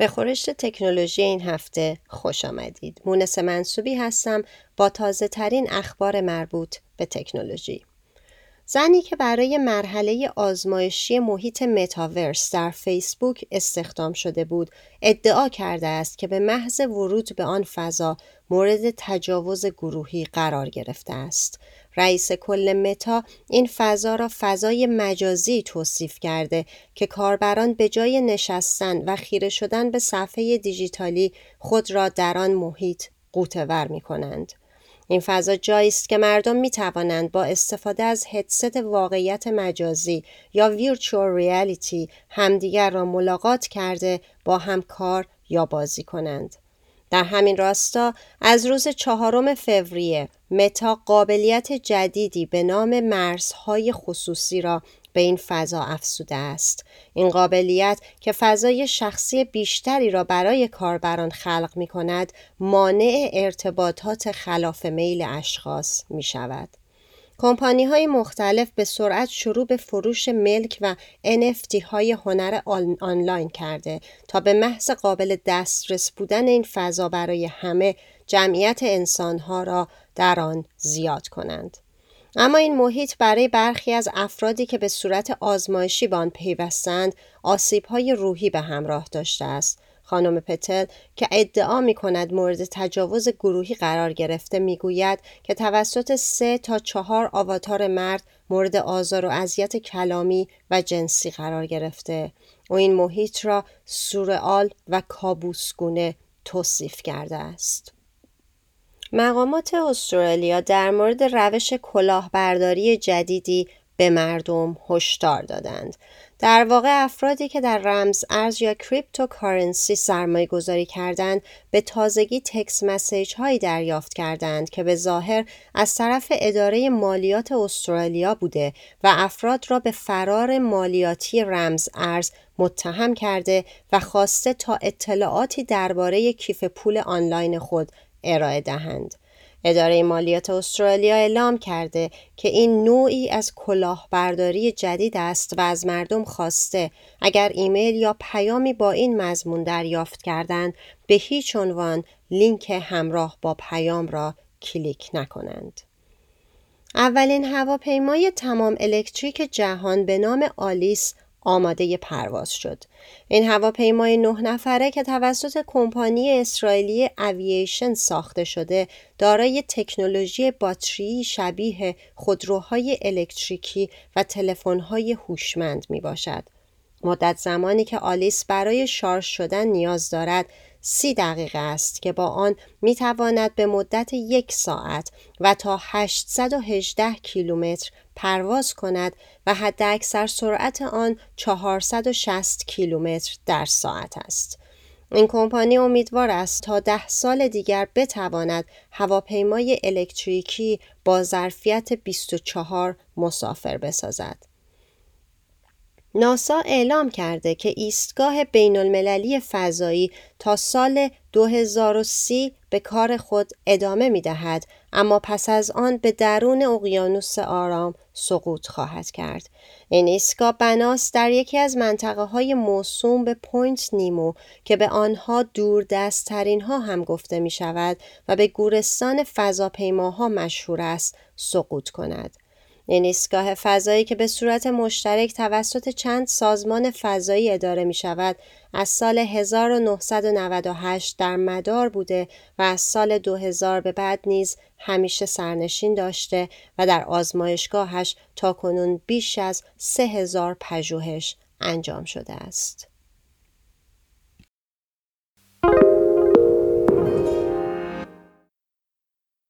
به خورشت تکنولوژی این هفته خوش آمدید. مونس منصوبی هستم با تازه ترین اخبار مربوط به تکنولوژی. زنی که برای مرحله آزمایشی محیط متاورس در فیسبوک استخدام شده بود ادعا کرده است که به محض ورود به آن فضا مورد تجاوز گروهی قرار گرفته است رئیس کل متا این فضا را فضای مجازی توصیف کرده که کاربران به جای نشستن و خیره شدن به صفحه دیجیتالی خود را در آن محیط قوتور می کنند. این فضا جایی است که مردم می توانند با استفاده از هدست واقعیت مجازی یا ویرچوال ریالیتی همدیگر را ملاقات کرده با هم کار یا بازی کنند. در همین راستا از روز چهارم فوریه متا قابلیت جدیدی به نام مرزهای خصوصی را به این فضا افسوده است. این قابلیت که فضای شخصی بیشتری را برای کاربران خلق می کند مانع ارتباطات خلاف میل اشخاص می شود کمپانی های مختلف به سرعت شروع به فروش ملک و NFT های هنر آنلاین کرده تا به محض قابل دسترس بودن این فضا برای همه جمعیت انسانها را در آن زیاد کنند. اما این محیط برای برخی از افرادی که به صورت آزمایشی به آن پیوستند آسیبهای روحی به همراه داشته است خانم پتل که ادعا می کند مورد تجاوز گروهی قرار گرفته می گوید که توسط سه تا چهار آواتار مرد مورد آزار و اذیت کلامی و جنسی قرار گرفته و این محیط را سورئال و کابوسگونه توصیف کرده است. مقامات استرالیا در مورد روش کلاهبرداری جدیدی به مردم هشدار دادند. در واقع افرادی که در رمز ارز یا cryptocurrency سرمایه گذاری کردند به تازگی text message هایی دریافت کردند که به ظاهر از طرف اداره مالیات استرالیا بوده و افراد را به فرار مالیاتی رمز ارز متهم کرده و خواسته تا اطلاعاتی درباره کیف پول آنلاین خود ارائه دهند. اداره مالیات استرالیا اعلام کرده که این نوعی از کلاهبرداری جدید است و از مردم خواسته اگر ایمیل یا پیامی با این مضمون دریافت کردند به هیچ عنوان لینک همراه با پیام را کلیک نکنند. اولین هواپیمای تمام الکتریک جهان به نام آلیس آماده پرواز شد. این هواپیمای نه نفره که توسط کمپانی اسرائیلی اوییشن ساخته شده دارای تکنولوژی باتری شبیه خودروهای الکتریکی و تلفن‌های هوشمند می باشد. مدت زمانی که آلیس برای شارژ شدن نیاز دارد سی دقیقه است که با آن می تواند به مدت یک ساعت و تا 818 کیلومتر پرواز کند و حد اکثر سرعت آن 460 کیلومتر در ساعت است. این کمپانی امیدوار است تا ده سال دیگر بتواند هواپیمای الکتریکی با ظرفیت 24 مسافر بسازد. ناسا اعلام کرده که ایستگاه بین المللی فضایی تا سال 2030 به کار خود ادامه می دهد اما پس از آن به درون اقیانوس آرام سقوط خواهد کرد. این ایستگاه بناست در یکی از منطقه های موسوم به پوینت نیمو که به آنها دور دستترین ها هم گفته می شود و به گورستان فضاپیماها مشهور است سقوط کند. این ایستگاه فضایی که به صورت مشترک توسط چند سازمان فضایی اداره می شود از سال 1998 در مدار بوده و از سال 2000 به بعد نیز همیشه سرنشین داشته و در آزمایشگاهش تا کنون بیش از 3000 پژوهش انجام شده است.